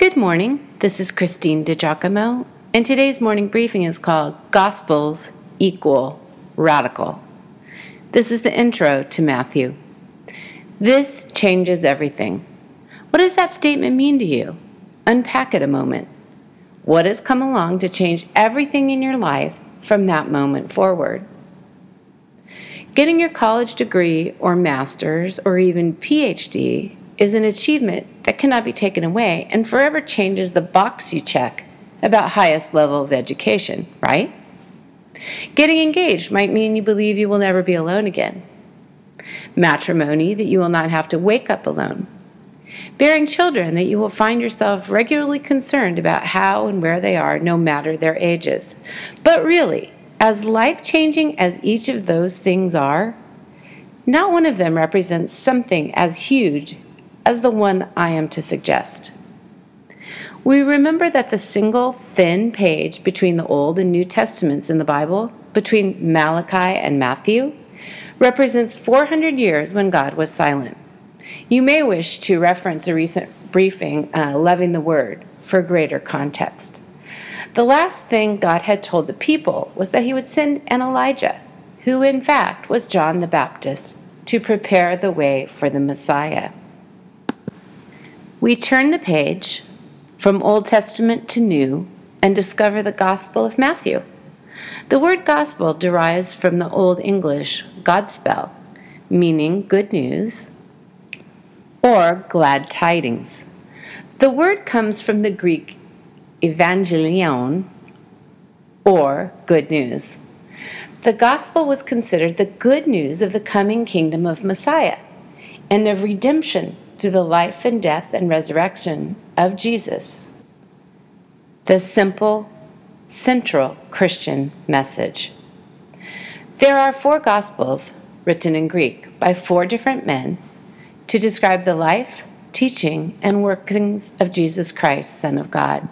Good morning. This is Christine DiGiacomo, and today's morning briefing is called Gospels Equal Radical. This is the intro to Matthew. This changes everything. What does that statement mean to you? Unpack it a moment. What has come along to change everything in your life from that moment forward? Getting your college degree or master's or even PhD is an achievement that cannot be taken away and forever changes the box you check about highest level of education, right? Getting engaged might mean you believe you will never be alone again. Matrimony, that you will not have to wake up alone. Bearing children, that you will find yourself regularly concerned about how and where they are, no matter their ages. But really, as life changing as each of those things are, not one of them represents something as huge as the one I am to suggest. We remember that the single thin page between the Old and New Testaments in the Bible, between Malachi and Matthew, represents 400 years when God was silent. You may wish to reference a recent briefing, uh, Loving the Word, for greater context. The last thing God had told the people was that he would send an Elijah, who in fact was John the Baptist, to prepare the way for the Messiah. We turn the page from Old Testament to New and discover the Gospel of Matthew. The word gospel derives from the Old English Godspell, meaning good news or glad tidings. The word comes from the Greek evangelion or good news. The gospel was considered the good news of the coming kingdom of Messiah and of redemption through the life and death and resurrection of Jesus. The simple, central Christian message. There are four Gospels written in Greek by four different men to describe the life, teaching, and workings of Jesus Christ, Son of God.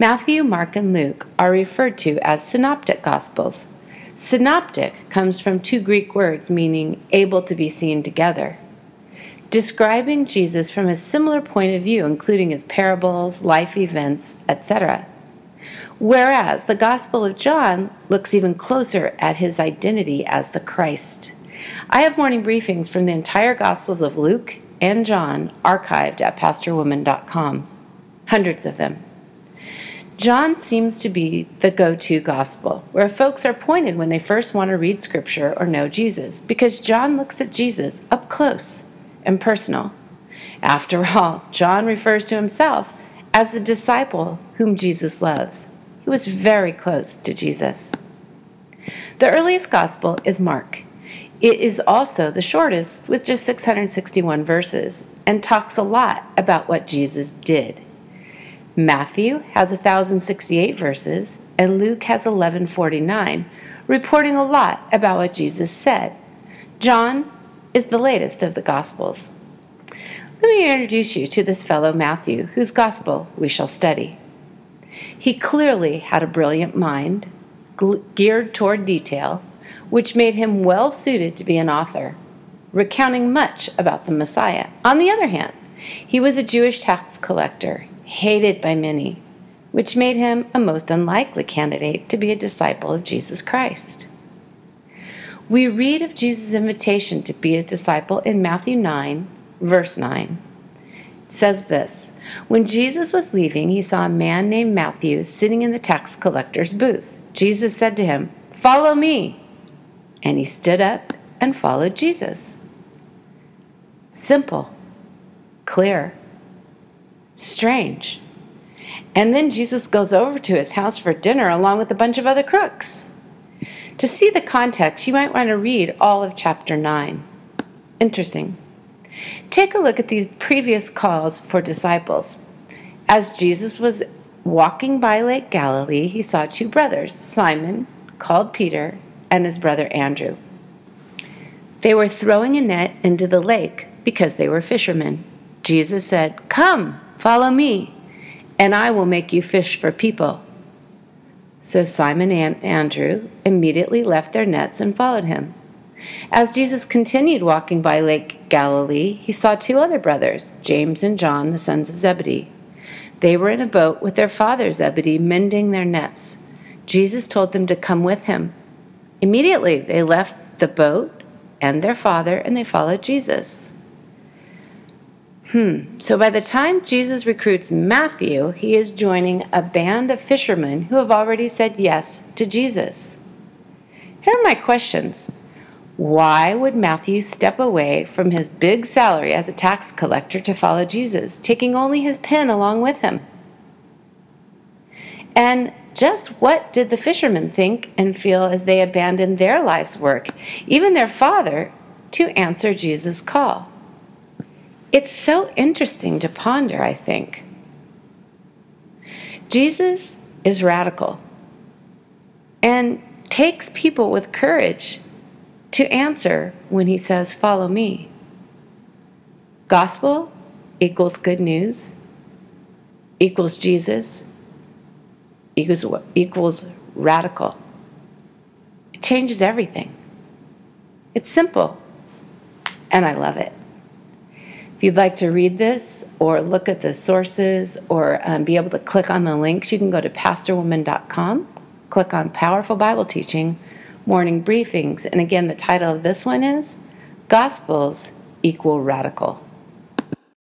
Matthew, Mark, and Luke are referred to as synoptic Gospels. Synoptic comes from two Greek words meaning able to be seen together describing Jesus from a similar point of view, including his parables, life events, etc. Whereas the Gospel of John looks even closer at his identity as the Christ. I have morning briefings from the entire Gospels of Luke and John archived at pastorwoman.com, hundreds of them. John seems to be the go to gospel, where folks are pointed when they first want to read scripture or know Jesus, because John looks at Jesus up close and personal. After all, John refers to himself as the disciple whom Jesus loves. He was very close to Jesus. The earliest gospel is Mark. It is also the shortest, with just 661 verses, and talks a lot about what Jesus did. Matthew has 1,068 verses, and Luke has 1,149, reporting a lot about what Jesus said. John is the latest of the Gospels. Let me introduce you to this fellow Matthew, whose Gospel we shall study. He clearly had a brilliant mind, geared toward detail, which made him well suited to be an author, recounting much about the Messiah. On the other hand, he was a Jewish tax collector, hated by many, which made him a most unlikely candidate to be a disciple of Jesus Christ. We read of Jesus' invitation to be his disciple in Matthew 9, verse 9. It says this When Jesus was leaving, he saw a man named Matthew sitting in the tax collector's booth. Jesus said to him, Follow me. And he stood up and followed Jesus. Simple, clear, strange. And then Jesus goes over to his house for dinner along with a bunch of other crooks. To see the context, you might want to read all of chapter 9. Interesting. Take a look at these previous calls for disciples. As Jesus was walking by Lake Galilee, he saw two brothers, Simon, called Peter, and his brother Andrew. They were throwing a net into the lake because they were fishermen. Jesus said, Come, follow me, and I will make you fish for people. So Simon and Andrew immediately left their nets and followed him. As Jesus continued walking by Lake Galilee, he saw two other brothers, James and John, the sons of Zebedee. They were in a boat with their father Zebedee, mending their nets. Jesus told them to come with him. Immediately, they left the boat and their father and they followed Jesus. Hmm. So by the time Jesus recruits Matthew, he is joining a band of fishermen who have already said yes to Jesus. Here are my questions. Why would Matthew step away from his big salary as a tax collector to follow Jesus, taking only his pen along with him? And just what did the fishermen think and feel as they abandoned their life's work, even their father, to answer Jesus' call? It's so interesting to ponder, I think. Jesus is radical and takes people with courage to answer when he says, Follow me. Gospel equals good news, equals Jesus, equals, equals radical. It changes everything. It's simple, and I love it. If you'd like to read this or look at the sources or um, be able to click on the links, you can go to pastorwoman.com, click on Powerful Bible Teaching morning briefings. And again, the title of this one is Gospels Equal Radical.